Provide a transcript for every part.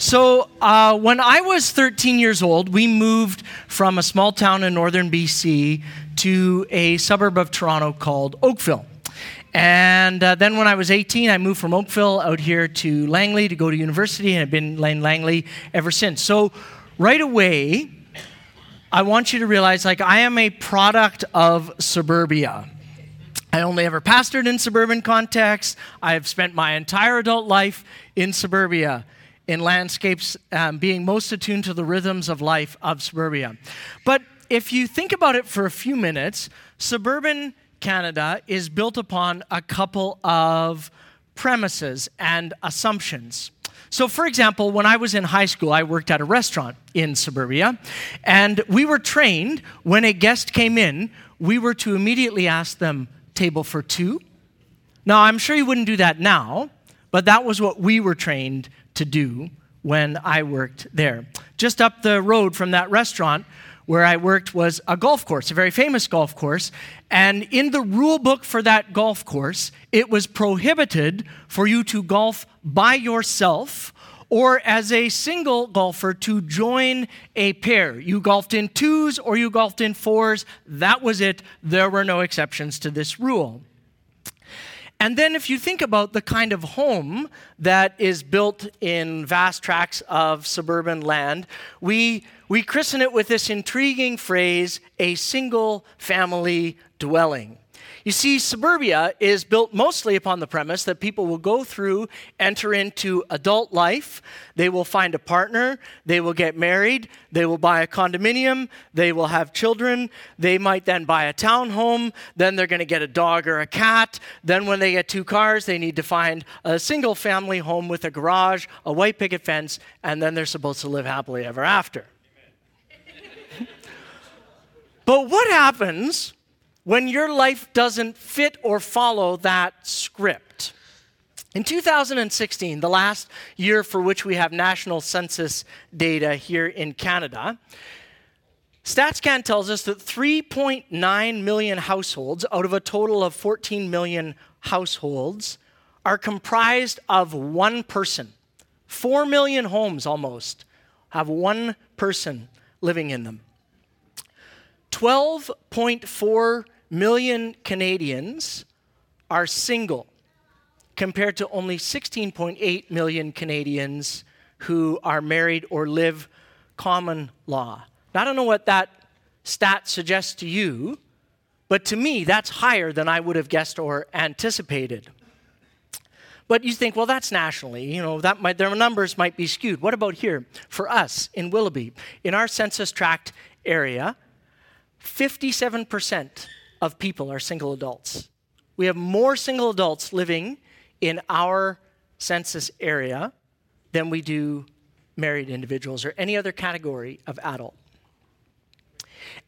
So, uh, when I was 13 years old, we moved from a small town in northern BC to a suburb of Toronto called Oakville. And uh, then when I was 18, I moved from Oakville out here to Langley to go to university, and I've been in Langley ever since. So, right away, I want you to realize like, I am a product of suburbia. I only ever pastored in suburban context. I have spent my entire adult life in suburbia in landscapes, um, being most attuned to the rhythms of life of suburbia. But if you think about it for a few minutes, suburban Canada is built upon a couple of premises and assumptions. So, for example, when I was in high school, I worked at a restaurant in suburbia, and we were trained when a guest came in, we were to immediately ask them, table for two. Now, I'm sure you wouldn't do that now, but that was what we were trained to do when I worked there. Just up the road from that restaurant where I worked was a golf course, a very famous golf course. And in the rule book for that golf course, it was prohibited for you to golf by yourself or as a single golfer to join a pair. You golfed in twos or you golfed in fours. That was it. There were no exceptions to this rule. And then, if you think about the kind of home that is built in vast tracts of suburban land, we, we christen it with this intriguing phrase a single family dwelling. You see, suburbia is built mostly upon the premise that people will go through, enter into adult life, they will find a partner, they will get married, they will buy a condominium, they will have children, they might then buy a townhome, then they're going to get a dog or a cat. Then, when they get two cars, they need to find a single family home with a garage, a white picket fence, and then they're supposed to live happily ever after. but what happens? When your life doesn't fit or follow that script. In 2016, the last year for which we have national census data here in Canada, StatsCan tells us that 3.9 million households out of a total of 14 million households are comprised of one person. 4 million homes almost have one person living in them. 12.4 million Canadians are single, compared to only 16.8 million Canadians who are married or live common law. Now, I don't know what that stat suggests to you, but to me, that's higher than I would have guessed or anticipated. But you think, well, that's nationally. You know, that might, their numbers might be skewed. What about here? For us in Willoughby, in our census tract area, 57% of people are single adults. We have more single adults living in our census area than we do married individuals or any other category of adult.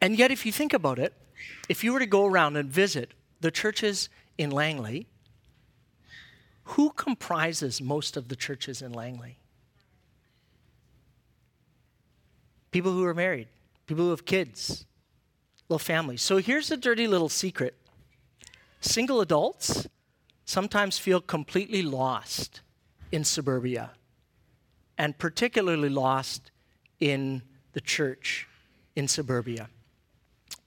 And yet, if you think about it, if you were to go around and visit the churches in Langley, who comprises most of the churches in Langley? People who are married, people who have kids, families. So here's a dirty little secret single adults sometimes feel completely lost in suburbia, and particularly lost in the church in suburbia.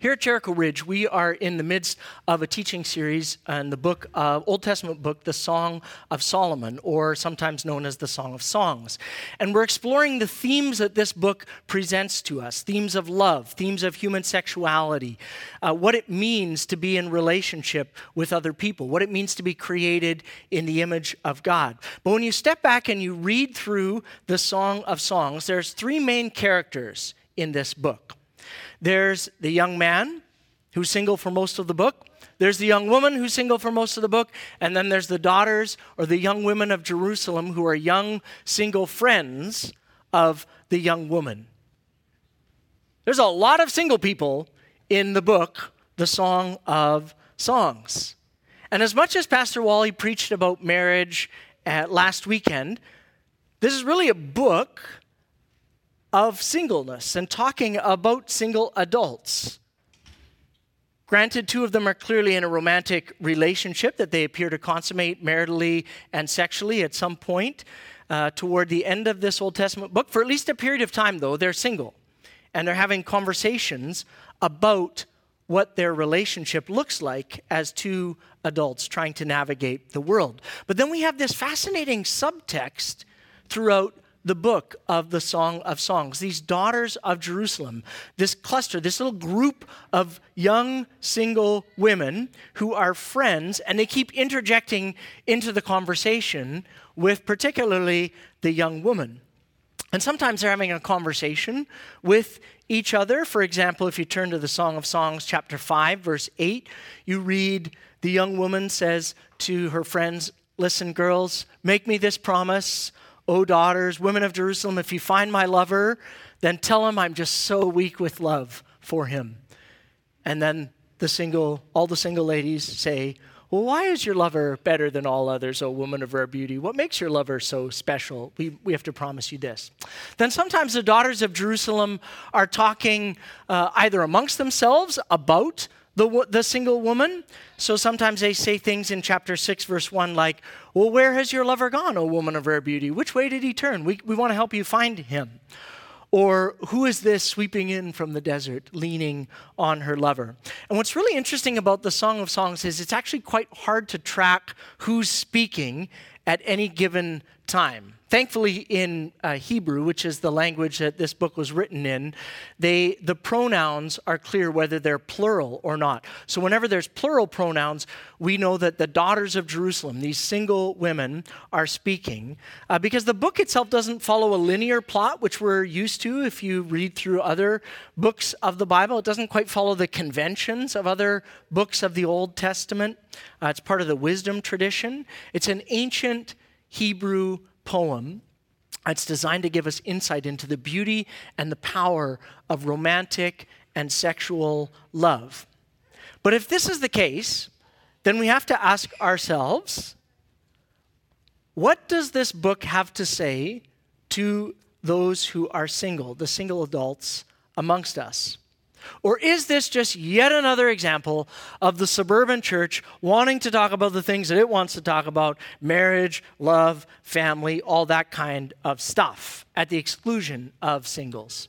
Here at Jericho Ridge, we are in the midst of a teaching series on the book, uh, Old Testament book, the Song of Solomon, or sometimes known as the Song of Songs. And we're exploring the themes that this book presents to us themes of love, themes of human sexuality, uh, what it means to be in relationship with other people, what it means to be created in the image of God. But when you step back and you read through the Song of Songs, there's three main characters in this book. There's the young man who's single for most of the book. There's the young woman who's single for most of the book. And then there's the daughters or the young women of Jerusalem who are young single friends of the young woman. There's a lot of single people in the book, The Song of Songs. And as much as Pastor Wally preached about marriage at last weekend, this is really a book of singleness and talking about single adults. Granted, two of them are clearly in a romantic relationship that they appear to consummate maritally and sexually at some point. uh, toward the end of this Old Testament book. For at least a period of time, though, they're single and they're having conversations about what their relationship looks like as two adults trying to navigate the world. But then we have this fascinating subtext throughout the book of the Song of Songs. These daughters of Jerusalem, this cluster, this little group of young single women who are friends, and they keep interjecting into the conversation with particularly the young woman. And sometimes they're having a conversation with each other. For example, if you turn to the Song of Songs, chapter 5, verse 8, you read the young woman says to her friends, Listen, girls, make me this promise. O daughters, women of Jerusalem, if you find my lover, then tell him I'm just so weak with love for him. And then the single, all the single ladies say, well, why is your lover better than all others, O woman of rare beauty? What makes your lover so special? We, we have to promise you this. Then sometimes the daughters of Jerusalem are talking uh, either amongst themselves about the, the single woman. So sometimes they say things in chapter 6, verse 1, like, Well, where has your lover gone, O woman of rare beauty? Which way did he turn? We, we want to help you find him. Or who is this sweeping in from the desert, leaning on her lover? And what's really interesting about the Song of Songs is it's actually quite hard to track who's speaking at any given time. Thankfully, in uh, Hebrew, which is the language that this book was written in, they, the pronouns are clear whether they're plural or not. So, whenever there's plural pronouns, we know that the daughters of Jerusalem, these single women, are speaking. Uh, because the book itself doesn't follow a linear plot, which we're used to if you read through other books of the Bible. It doesn't quite follow the conventions of other books of the Old Testament. Uh, it's part of the wisdom tradition. It's an ancient Hebrew poem. It's designed to give us insight into the beauty and the power of romantic and sexual love. But if this is the case, then we have to ask ourselves what does this book have to say to those who are single, the single adults amongst us? Or is this just yet another example of the suburban church wanting to talk about the things that it wants to talk about marriage, love, family, all that kind of stuff at the exclusion of singles?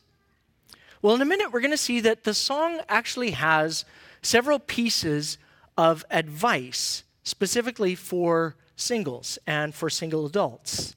Well, in a minute, we're going to see that the song actually has several pieces of advice specifically for singles and for single adults.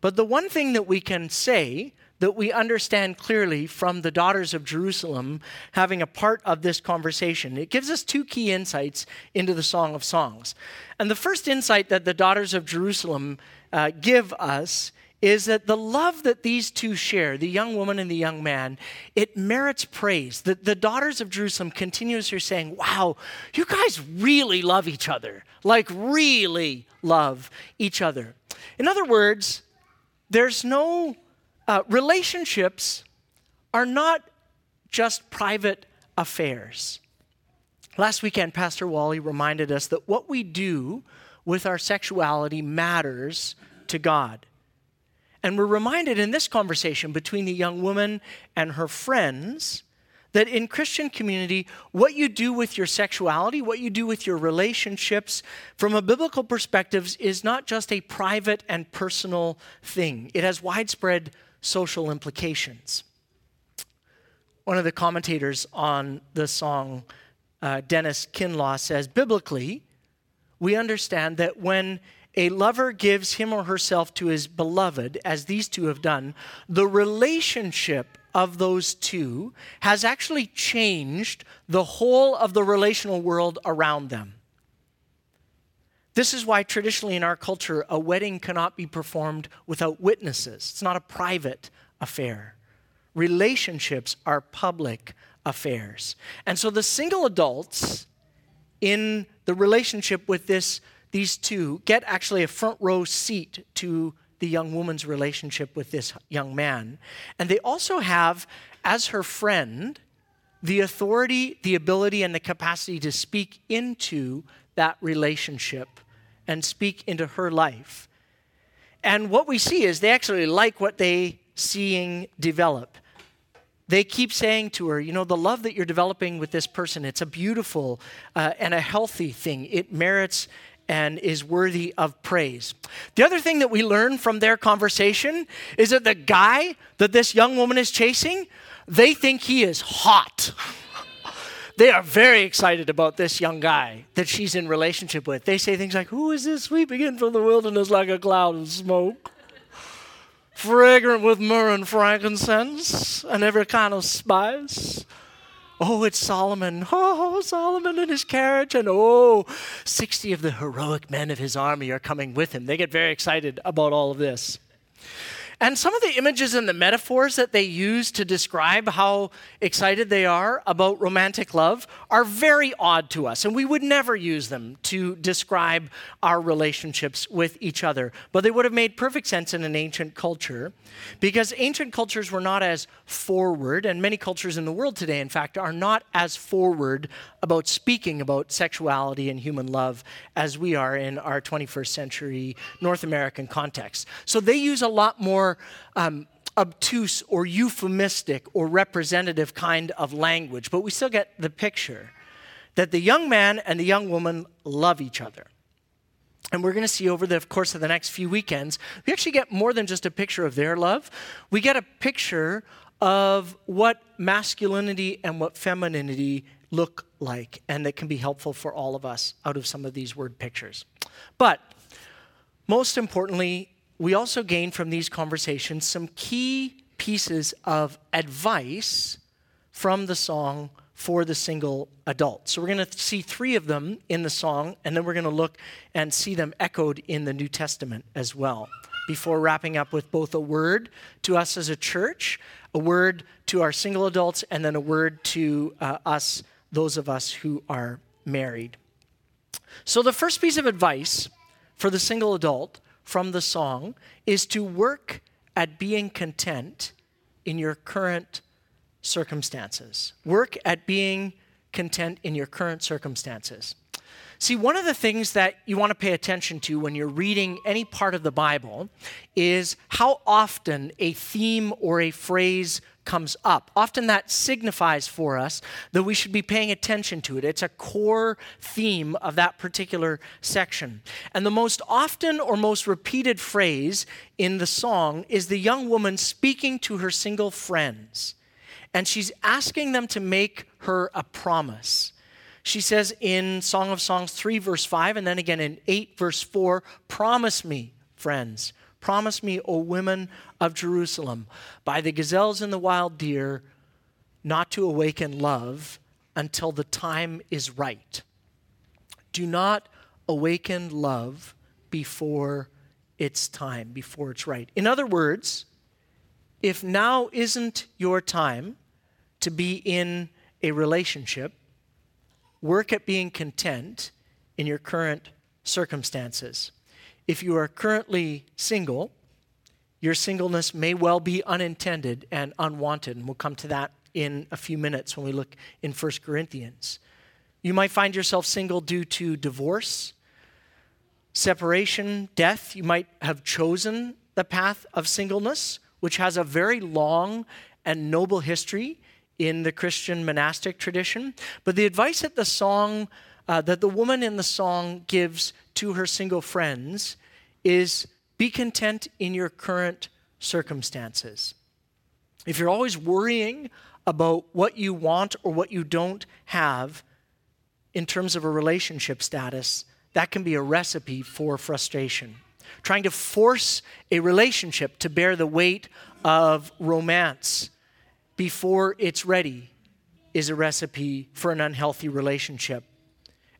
But the one thing that we can say that we understand clearly from the daughters of Jerusalem having a part of this conversation. It gives us two key insights into the Song of Songs. And the first insight that the daughters of Jerusalem uh, give us is that the love that these two share, the young woman and the young man, it merits praise. The, the daughters of Jerusalem continuously saying, Wow, you guys really love each other. Like, really love each other. In other words, there's no uh, relationships are not just private affairs. Last weekend, Pastor Wally reminded us that what we do with our sexuality matters to God. And we're reminded in this conversation between the young woman and her friends that in Christian community, what you do with your sexuality, what you do with your relationships, from a biblical perspective, is not just a private and personal thing. It has widespread social implications. One of the commentators on the song, uh, Dennis Kinlaw, says biblically, we understand that when a lover gives him or herself to his beloved, as these two have done, the relationship of those two has actually changed the whole of the relational world around them. This is why traditionally in our culture, a wedding cannot be performed without witnesses. It's not a private affair. Relationships are public affairs. And so the single adults in the relationship with this, these two get actually a front row seat to the young woman's relationship with this young man. And they also have, as her friend, the authority, the ability, and the capacity to speak into that relationship and speak into her life. And what we see is they actually like what they seeing develop. They keep saying to her, you know, the love that you're developing with this person, it's a beautiful uh, and a healthy thing. It merits and is worthy of praise. The other thing that we learn from their conversation is that the guy that this young woman is chasing, they think he is hot. they are very excited about this young guy that she's in relationship with. They say things like, Who is this sweeping in from the wilderness like a cloud of smoke? Fragrant with myrrh and frankincense and every kind of spice. Oh, it's Solomon. Oh, Solomon in his carriage. And oh, 60 of the heroic men of his army are coming with him. They get very excited about all of this. And some of the images and the metaphors that they use to describe how excited they are about romantic love are very odd to us, and we would never use them to describe our relationships with each other. But they would have made perfect sense in an ancient culture because ancient cultures were not as forward, and many cultures in the world today, in fact, are not as forward about speaking about sexuality and human love as we are in our 21st century North American context. So they use a lot more more um, obtuse or euphemistic or representative kind of language, but we still get the picture that the young man and the young woman love each other. And we're going to see over the course of the next few weekends, we actually get more than just a picture of their love. We get a picture of what masculinity and what femininity look like, and that can be helpful for all of us out of some of these word pictures. But most importantly, we also gain from these conversations some key pieces of advice from the song for the single adult. So we're going to see three of them in the song, and then we're going to look and see them echoed in the New Testament as well, before wrapping up with both a word to us as a church, a word to our single adults, and then a word to uh, us, those of us who are married. So the first piece of advice for the single adult from the song is to work at being content in your current circumstances. Work at being content in your current circumstances. See, one of the things that you want to pay attention to when you're reading any part of the Bible is how often a theme or a phrase comes up. Often that signifies for us that we should be paying attention to it. It's a core theme of that particular section. And the most often or most repeated phrase in the song is the young woman speaking to her single friends. And she's asking them to make her a promise. She says in Song of Songs 3, verse 5, and then again in 8, verse 4, Promise me, friends, Promise me, O women of Jerusalem, by the gazelles and the wild deer, not to awaken love until the time is right. Do not awaken love before it's time, before it's right. In other words, if now isn't your time to be in a relationship, work at being content in your current circumstances. If you are currently single, your singleness may well be unintended and unwanted, and we'll come to that in a few minutes when we look in 1 Corinthians. You might find yourself single due to divorce, separation, death. You might have chosen the path of singleness, which has a very long and noble history in the Christian monastic tradition. But the advice that the song, uh, that the woman in the song gives to her single friends is be content in your current circumstances. If you're always worrying about what you want or what you don't have in terms of a relationship status, that can be a recipe for frustration. Trying to force a relationship to bear the weight of romance before it's ready is a recipe for an unhealthy relationship.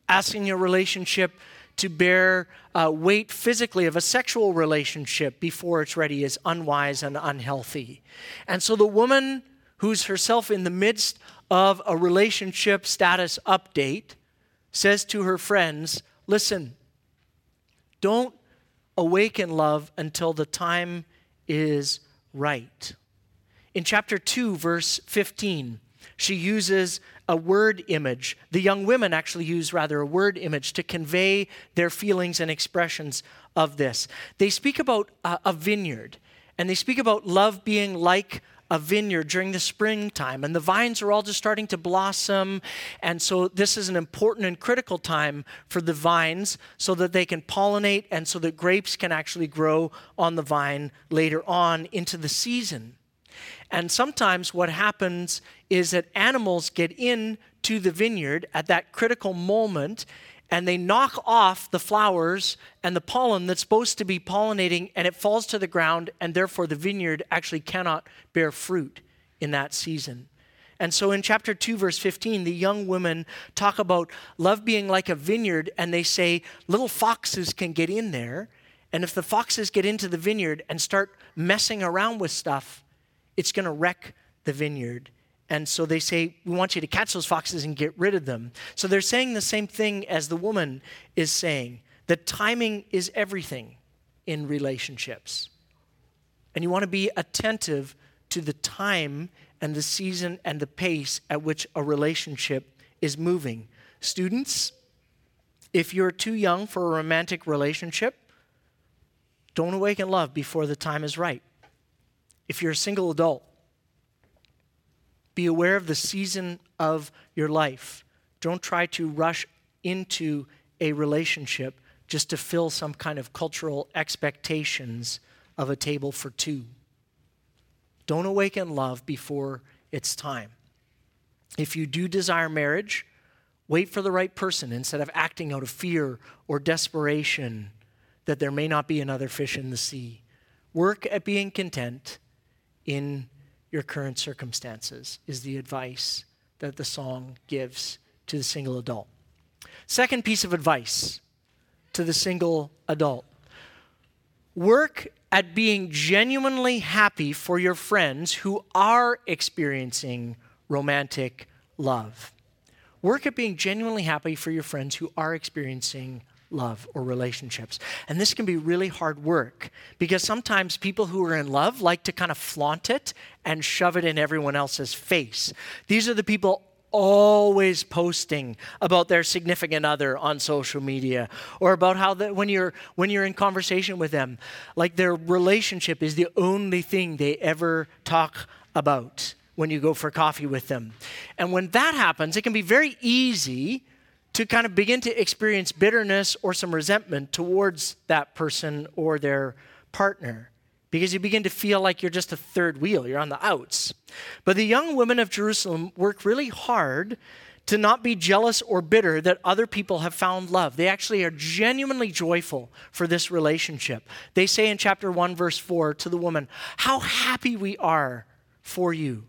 Asking your relationship to bear uh, weight physically of a sexual relationship before it's ready is unwise and unhealthy. And so the woman who's herself in the midst of a relationship status update says to her friends, Listen, don't awaken love until the time is right. In chapter 2, verse 15, she uses a word image. The young women actually use rather a word image to convey their feelings and expressions of this. They speak about a, a vineyard, and they speak about love being like a vineyard during the springtime, and the vines are all just starting to blossom. And so, this is an important and critical time for the vines so that they can pollinate and so that grapes can actually grow on the vine later on into the season. And sometimes what happens is that animals get in to the vineyard at that critical moment and they knock off the flowers and the pollen that's supposed to be pollinating, and it falls to the ground, and therefore the vineyard actually cannot bear fruit in that season. And so in chapter 2, verse 15, the young women talk about love being like a vineyard, and they say little foxes can get in there. And if the foxes get into the vineyard and start messing around with stuff, it's going to wreck the vineyard. And so they say, We want you to catch those foxes and get rid of them. So they're saying the same thing as the woman is saying that timing is everything in relationships. And you want to be attentive to the time and the season and the pace at which a relationship is moving. Students, if you're too young for a romantic relationship, don't awaken love before the time is right. If you're a single adult, be aware of the season of your life. Don't try to rush into a relationship just to fill some kind of cultural expectations of a table for two. Don't awaken love before it's time. If you do desire marriage, wait for the right person instead of acting out of fear or desperation that there may not be another fish in the sea. Work at being content in your current circumstances, is the advice that the song gives to the single adult. Second piece of advice to the single adult work at being genuinely happy for your friends who are experiencing romantic love. Work at being genuinely happy for your friends who are experiencing love or relationships. And this can be really hard work because sometimes people who are in love like to kind of flaunt it and shove it in everyone else's face. These are the people always posting about their significant other on social media or about how that when you're when you're in conversation with them like their relationship is the only thing they ever talk about when you go for coffee with them and when that happens it can be very easy to kind of begin to experience bitterness or some resentment towards that person or their partner because you begin to feel like you're just a third wheel, you're on the outs. But the young women of Jerusalem work really hard to not be jealous or bitter that other people have found love. They actually are genuinely joyful for this relationship. They say in chapter 1, verse 4 to the woman, How happy we are for you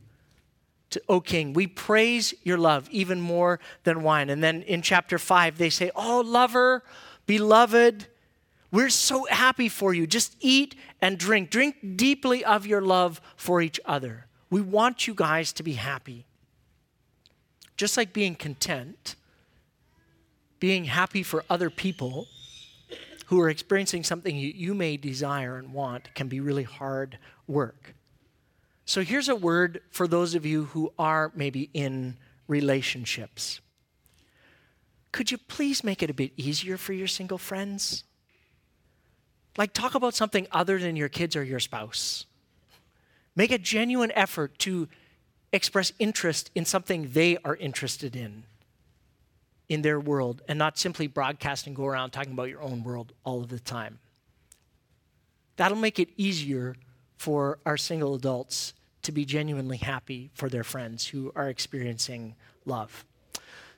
to, O king, we praise your love even more than wine. And then in chapter 5, they say, Oh, lover, beloved, we're so happy for you. Just eat and drink. Drink deeply of your love for each other. We want you guys to be happy. Just like being content, being happy for other people who are experiencing something you may desire and want can be really hard work. So here's a word for those of you who are maybe in relationships. Could you please make it a bit easier for your single friends? Like, talk about something other than your kids or your spouse. Make a genuine effort to express interest in something they are interested in in their world and not simply broadcast and go around talking about your own world all of the time. That'll make it easier for our single adults to be genuinely happy for their friends who are experiencing love.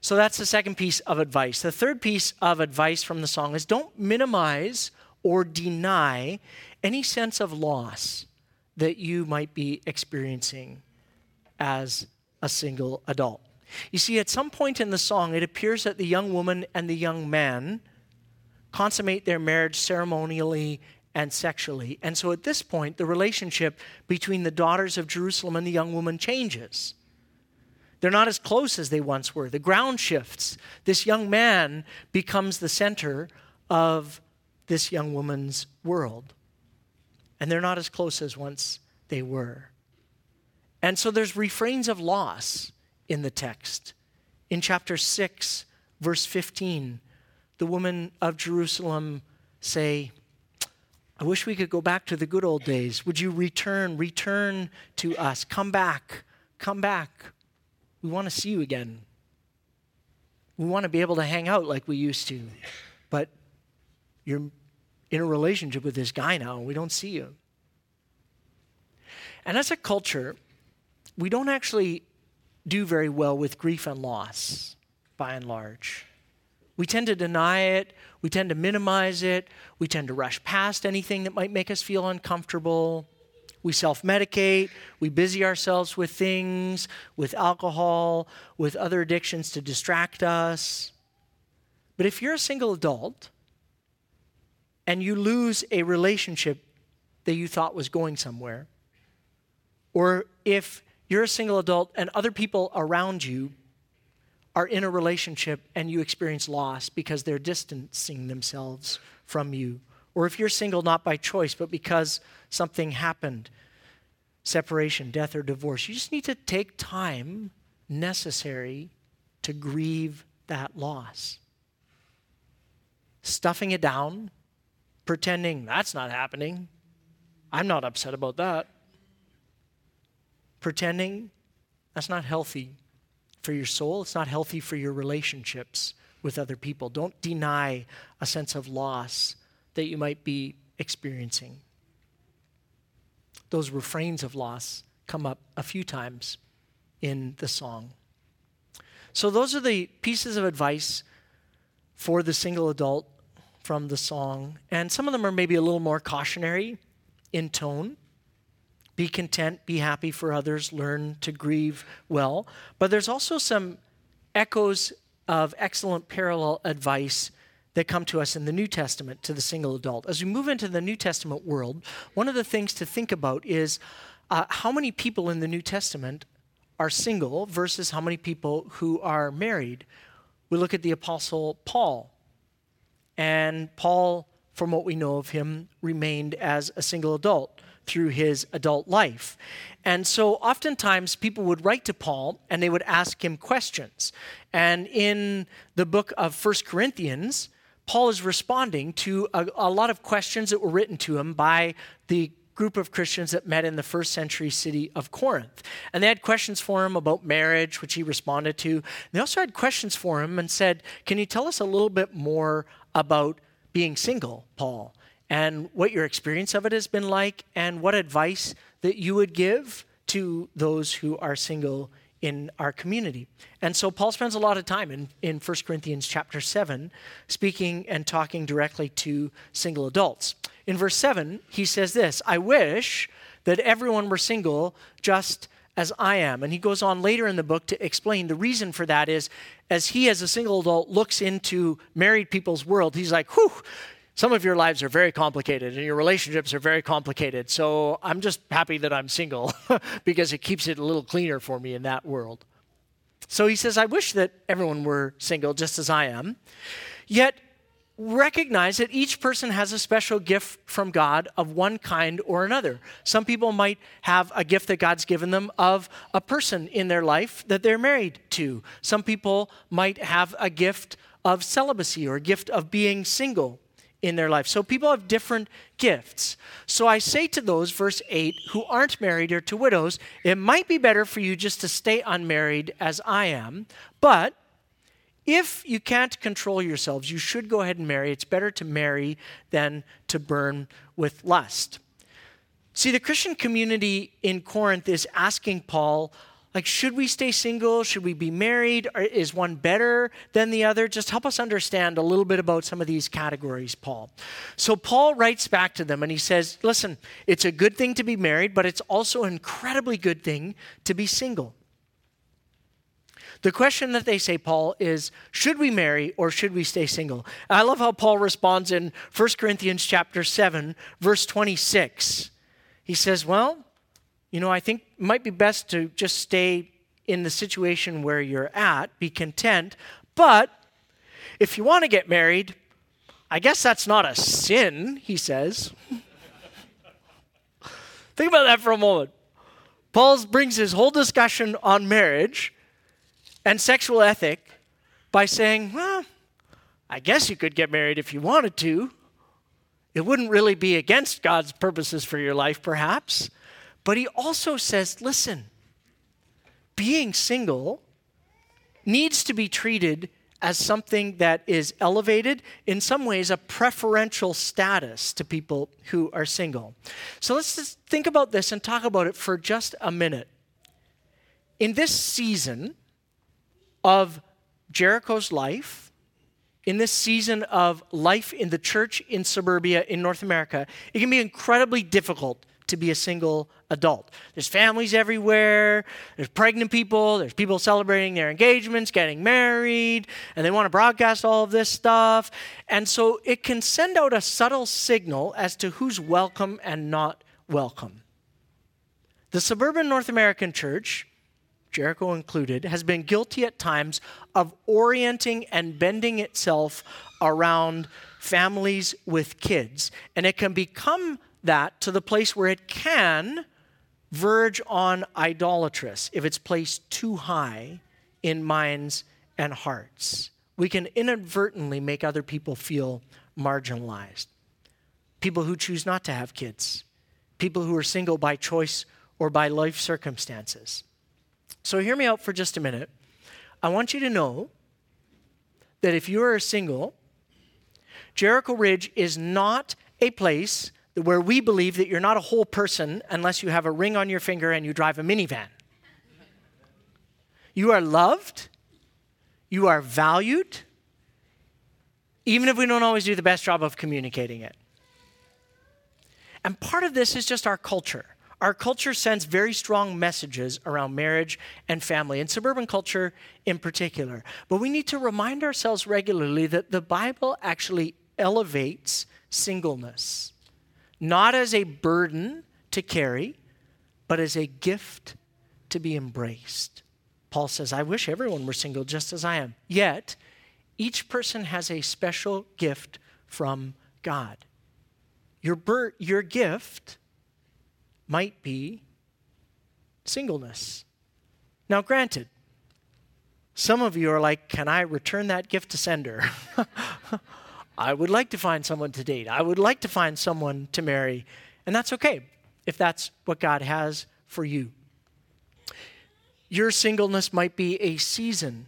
So that's the second piece of advice. The third piece of advice from the song is don't minimize or deny any sense of loss that you might be experiencing as a single adult. You see, at some point in the song, it appears that the young woman and the young man consummate their marriage ceremonially and sexually. And so at this point, the relationship between the daughters of Jerusalem and the young woman changes. They're not as close as they once were. The ground shifts. This young man becomes the center of this young woman's world. And they're not as close as once they were. And so there's refrains of loss in the text. In chapter 6, verse 15, the women of Jerusalem say, I wish we could go back to the good old days. Would you return, return to us? Come back, come back. We want to see you again. We want to be able to hang out like we used to. But you're in a relationship with this guy now, and we don't see you. And as a culture, we don't actually do very well with grief and loss, by and large. We tend to deny it, we tend to minimize it, we tend to rush past anything that might make us feel uncomfortable. We self medicate, we busy ourselves with things, with alcohol, with other addictions to distract us. But if you're a single adult and you lose a relationship that you thought was going somewhere, or if you're a single adult and other people around you are in a relationship and you experience loss because they're distancing themselves from you. Or if you're single not by choice, but because something happened separation, death, or divorce you just need to take time necessary to grieve that loss. Stuffing it down, pretending that's not happening. I'm not upset about that. Pretending that's not healthy for your soul, it's not healthy for your relationships with other people. Don't deny a sense of loss that you might be experiencing. Those refrains of loss come up a few times in the song. So, those are the pieces of advice for the single adult from the song. And some of them are maybe a little more cautionary in tone. Be content, be happy for others, learn to grieve well. But there's also some echoes of excellent parallel advice that come to us in the New Testament to the single adult. As we move into the New Testament world, one of the things to think about is uh, how many people in the New Testament are single versus how many people who are married. We look at the Apostle Paul. And Paul, from what we know of him, remained as a single adult through his adult life. And so oftentimes people would write to Paul and they would ask him questions. And in the book of First Corinthians, Paul is responding to a, a, lot of questions that were written to him by the group of Christians that met in the first century city of Corinth. And they had questions for him about marriage, which he responded to. They also had questions for him and said, Can you tell us a little bit more about being single, Paul? And what your experience of it has been like, and what advice that you would give to those who are single in our community. And so Paul spends a lot of time in, in 1 Corinthians chapter 7 speaking and talking directly to single adults. In verse 7, he says this I wish that everyone were single just as I am. And he goes on later in the book to explain the reason for that is as he, as a single adult, looks into married people's world, he's like, whew, some of your lives are very complicated and your relationships are very complicated. So I'm just happy that I'm single because it keeps it a little cleaner for me in that world. So he says, I wish that everyone were single just as I am. Yet recognize that each person has a special gift from God of one kind or another. Some people might have a gift that God's given them of a person in their life that they're married to. Some people might have a gift of celibacy or a gift of being single in their life. So people have different gifts. So I say to those, verse 8, who aren't married or to widows, it might be better for you just to stay unmarried as I am. But if you can't control yourselves, you should go ahead and marry. It's better to marry than to burn with lust. See, the Christian community in Corinth is asking Paul like, should we stay single? Should we be married? Or is one better than the other? Just help us understand a little bit about some of these categories, Paul. So, Paul writes back to them and he says, Listen, it's a good thing to be married, but it's also an incredibly good thing to be single. The question that they say, Paul, is should we marry or should we stay single? I love how Paul responds in 1 Corinthians chapter 7, verse 26. He says, Well, you know, I think it might be best to just stay in the situation where you're at, be content. But if you want to get married, I guess that's not a sin, he says. think about that for a moment. Paul brings his whole discussion on marriage and sexual ethic by saying, well, I guess you could get married if you wanted to. It wouldn't really be against God's purposes for your life, perhaps. But he also says, listen, being single needs to be treated as something that is elevated, in some ways, a preferential status to people who are single. So let's just think about this and talk about it for just a minute. In this season of Jericho's life, in this season of life in the church in suburbia in North America, it can be incredibly difficult to be a single adult. There's families everywhere, there's pregnant people, there's people celebrating their engagements, getting married, and they want to broadcast all of this stuff. And so it can send out a subtle signal as to who's welcome and not welcome. The suburban North American church, Jericho included, has been guilty at times of orienting and bending itself around families with kids. And it can become that to the place where it can verge on idolatrous if it's placed too high in minds and hearts. We can inadvertently make other people feel marginalized. People who choose not to have kids, people who are single by choice or by life circumstances. So, hear me out for just a minute. I want you to know that if you are single, Jericho Ridge is not a place where we believe that you're not a whole person unless you have a ring on your finger and you drive a minivan. You are loved, you are valued, even if we don't always do the best job of communicating it. And part of this is just our culture. Our culture sends very strong messages around marriage and family, and suburban culture in particular. But we need to remind ourselves regularly that the Bible actually elevates singleness not as a burden to carry, but as a gift to be embraced. Paul says, I wish everyone were single just as I am. Yet, each person has a special gift from God. Your, bur- your gift might be singleness. Now, granted, some of you are like, Can I return that gift to sender? I would like to find someone to date. I would like to find someone to marry. And that's okay if that's what God has for you. Your singleness might be a season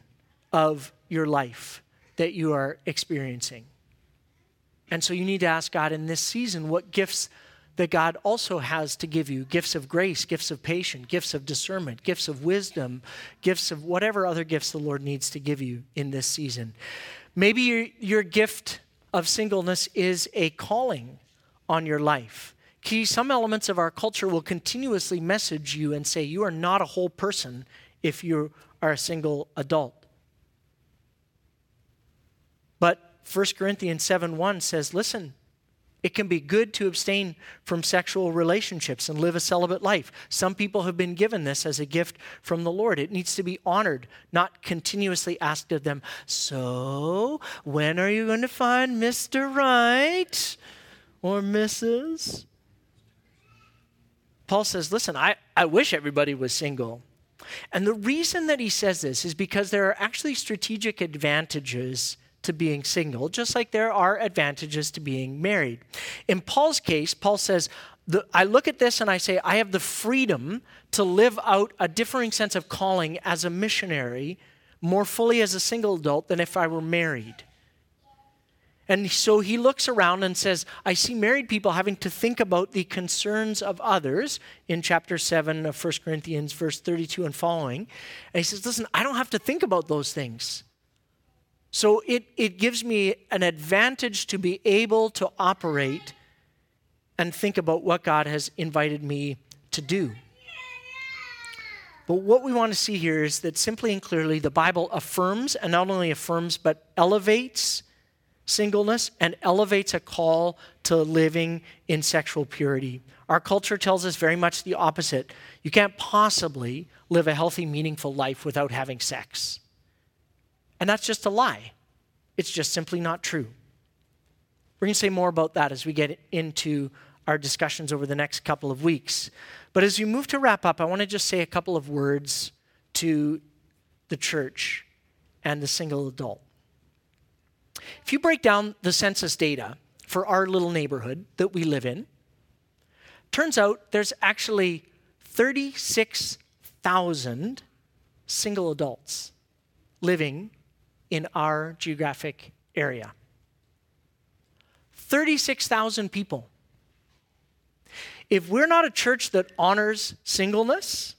of your life that you are experiencing. And so you need to ask God in this season what gifts that God also has to give you gifts of grace, gifts of patience, gifts of discernment, gifts of wisdom, gifts of whatever other gifts the Lord needs to give you in this season. Maybe your, your gift of singleness is a calling on your life. Key, some elements of our culture will continuously message you and say you are not a whole person if you are a single adult. But 1 Corinthians 7 1 says, listen, it can be good to abstain from sexual relationships and live a celibate life. Some people have been given this as a gift from the Lord. It needs to be honored, not continuously asked of them, So, when are you going to find Mr. Right or Mrs.? Paul says, Listen, I, I wish everybody was single. And the reason that he says this is because there are actually strategic advantages to being single, just like there are advantages to being married. In Paul's case, Paul says, the, I look at this and I say, I have the freedom to live out a differing sense of calling as a missionary more fully as a single adult than if I were married. And so he looks around and says, I see married people having to think about the concerns of others in chapter 7 of 1 Corinthians, verse 32 and following. And he says, Listen, I don't have to think about those things. So it, it gives me an advantage to be able to operate and think about what God has invited me to do. But what we want to see here is that simply and clearly the Bible affirms, and not only affirms, but elevates singleness and elevates a call to living in sexual purity. Our culture tells us very much the opposite. You can't possibly live a healthy, meaningful life without having sex. And that's just a lie. It's just simply not true. We're going to say more about that as we get into our discussions over the next couple of weeks. But as we move to wrap up, I want to just say a couple of words to the church and the single adult. If you break down the census data for our little neighborhood that we live in. Turns out there's actually 36,000 single adults living in our geographic area. 36,000 people. If we're not a church that honors singleness,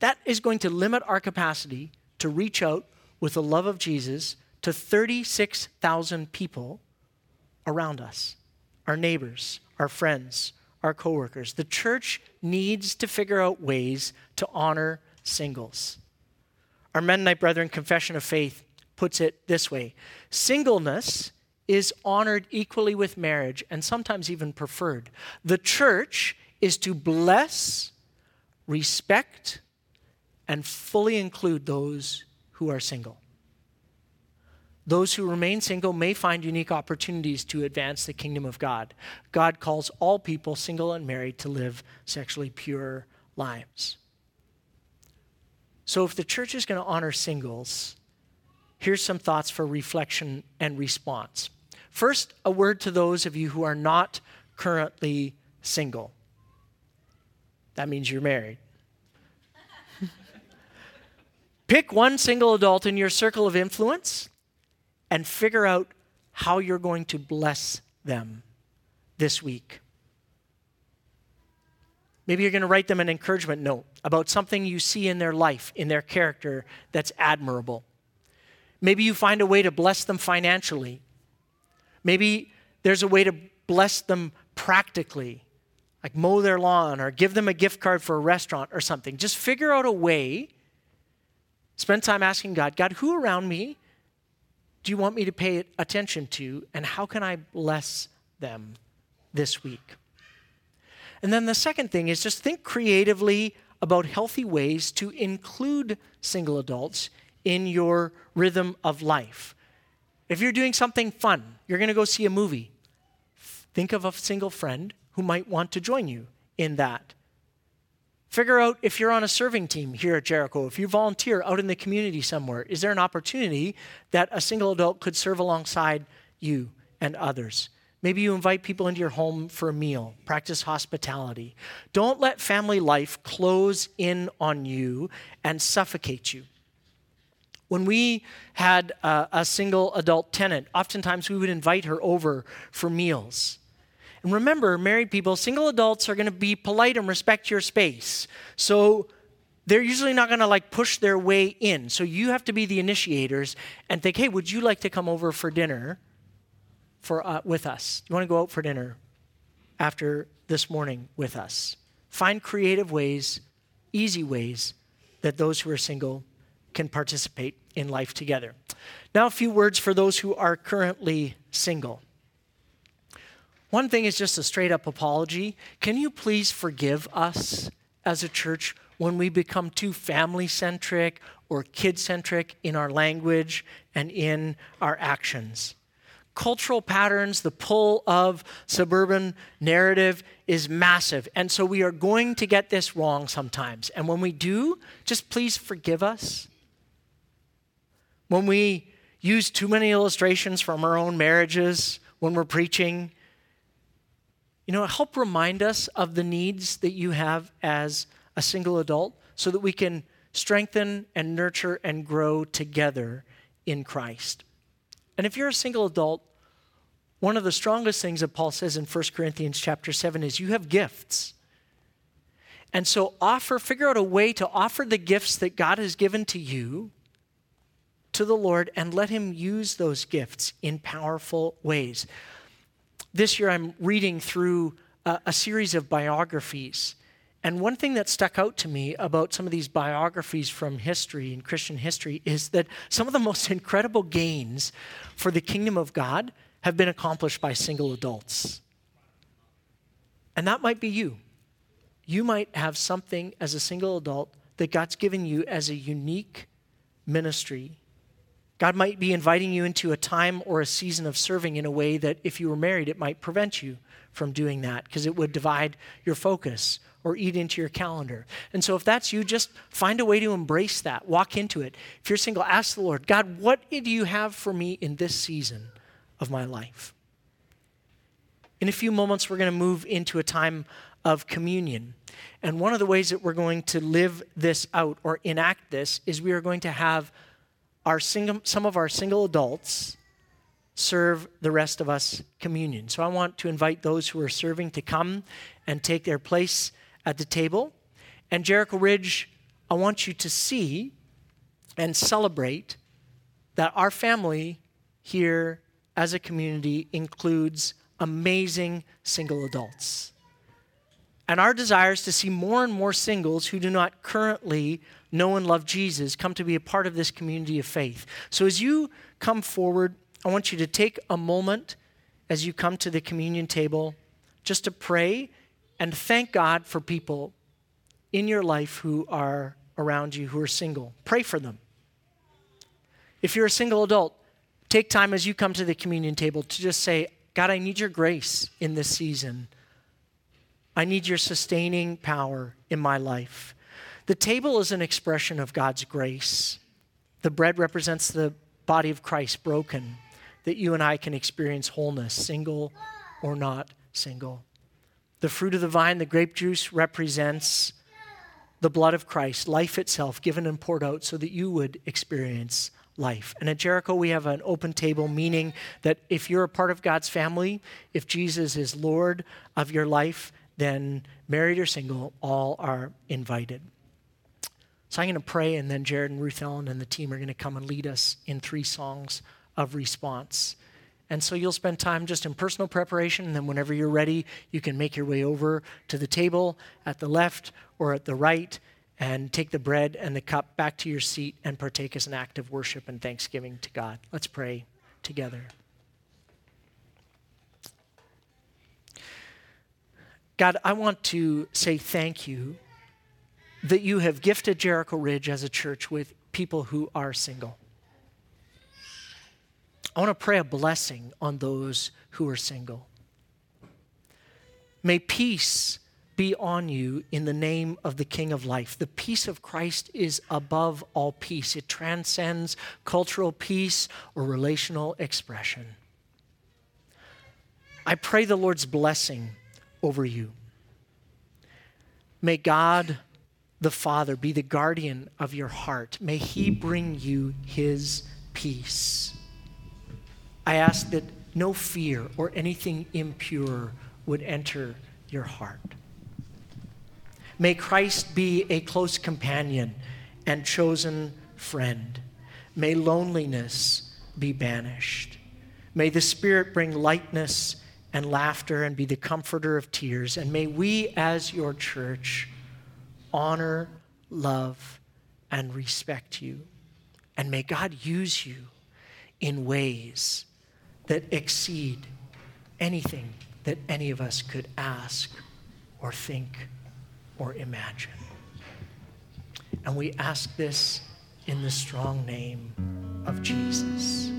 that is going to limit our capacity to reach out with the love of Jesus to 36,000 people around us our neighbors, our friends, our coworkers. The church needs to figure out ways to honor singles. Our Mennonite Brethren Confession of Faith puts it this way Singleness is honored equally with marriage and sometimes even preferred. The church is to bless, respect, and fully include those who are single. Those who remain single may find unique opportunities to advance the kingdom of God. God calls all people, single and married, to live sexually pure lives. So, if the church is going to honor singles, here's some thoughts for reflection and response. First, a word to those of you who are not currently single. That means you're married. Pick one single adult in your circle of influence and figure out how you're going to bless them this week. Maybe you're going to write them an encouragement note about something you see in their life, in their character, that's admirable. Maybe you find a way to bless them financially. Maybe there's a way to bless them practically, like mow their lawn or give them a gift card for a restaurant or something. Just figure out a way. Spend time asking God, God, who around me do you want me to pay attention to, and how can I bless them this week? And then the second thing is just think creatively about healthy ways to include single adults in your rhythm of life. If you're doing something fun, you're going to go see a movie, think of a single friend who might want to join you in that. Figure out if you're on a serving team here at Jericho, if you volunteer out in the community somewhere, is there an opportunity that a single adult could serve alongside you and others? Maybe you invite people into your home for a meal, practice hospitality. Don't let family life close in on you and suffocate you. When we had a, a single adult tenant, oftentimes we would invite her over for meals. And remember, married people, single adults are going to be polite and respect your space. So they're usually not going to like push their way in. So you have to be the initiators and think, hey, would you like to come over for dinner for, uh, with us? You want to go out for dinner after this morning with us? Find creative ways, easy ways that those who are single can participate in life together. Now, a few words for those who are currently single. One thing is just a straight up apology. Can you please forgive us as a church when we become too family centric or kid centric in our language and in our actions? Cultural patterns, the pull of suburban narrative is massive. And so we are going to get this wrong sometimes. And when we do, just please forgive us. When we use too many illustrations from our own marriages when we're preaching, you know, help remind us of the needs that you have as a single adult so that we can strengthen and nurture and grow together in Christ. And if you're a single adult, one of the strongest things that Paul says in 1 Corinthians chapter 7 is you have gifts. And so offer, figure out a way to offer the gifts that God has given to you to the Lord and let Him use those gifts in powerful ways this year I'm reading through a, a series of biographies. And one thing that stuck out to me about some of these biographies from history and Christian history is that some of the most incredible gains for the kingdom of God have been accomplished by single adults. And that might be you. You might have something as a single adult that God's given you as a unique ministry God might be inviting you into a time or a season of serving in a way that if you were married, it might prevent you from doing that because it would divide your focus or eat into your calendar. And so, if that's you, just find a way to embrace that, walk into it. If you're single, ask the Lord, God, what do you have for me in this season of my life? In a few moments, we're going to move into a time of communion. And one of the ways that we're going to live this out or enact this is we are going to have our single, some of our single adults serve the rest of us communion. So I want to invite those who are serving to come and take their place at the table. And Jericho Ridge, I want you to see and celebrate that our family here as a community includes amazing single adults. And our desire is to see more and more singles who do not currently know and love Jesus come to be a part of this community of faith. So as you come forward, I want you to take a moment as you come to the communion table just to pray and thank God for people in your life who are around you who are single. Pray for them. If you're a single adult, take time as you come to the communion table to just say, God, I need your grace in this season. I need your sustaining power in my life. The table is an expression of God's grace. The bread represents the body of Christ broken, that you and I can experience wholeness, single or not single. The fruit of the vine, the grape juice, represents the blood of Christ, life itself, given and poured out so that you would experience life. And at Jericho, we have an open table, meaning that if you're a part of God's family, if Jesus is Lord of your life, then married or single, all are invited. So I'm going to pray, and then Jared and Ruth Ellen and the team are going to come and lead us in three songs of response. And so you'll spend time just in personal preparation, and then whenever you're ready, you can make your way over to the table at the left or at the right and take the bread and the cup back to your seat and partake as an act of worship and thanksgiving to God. Let's pray together. God, I want to say thank you that you have gifted Jericho Ridge as a church with people who are single. I want to pray a blessing on those who are single. May peace be on you in the name of the King of life. The peace of Christ is above all peace, it transcends cultural peace or relational expression. I pray the Lord's blessing over you. May God the Father be the guardian of your heart. May He bring you His peace. I ask that no fear or anything impure would enter your heart. May Christ be a close companion and chosen friend. May loneliness be banished. May the Spirit bring lightness and laughter and be the comforter of tears. And may we, as your church, honor, love, and respect you. And may God use you in ways that exceed anything that any of us could ask or think or imagine. And we ask this in the strong name of Jesus.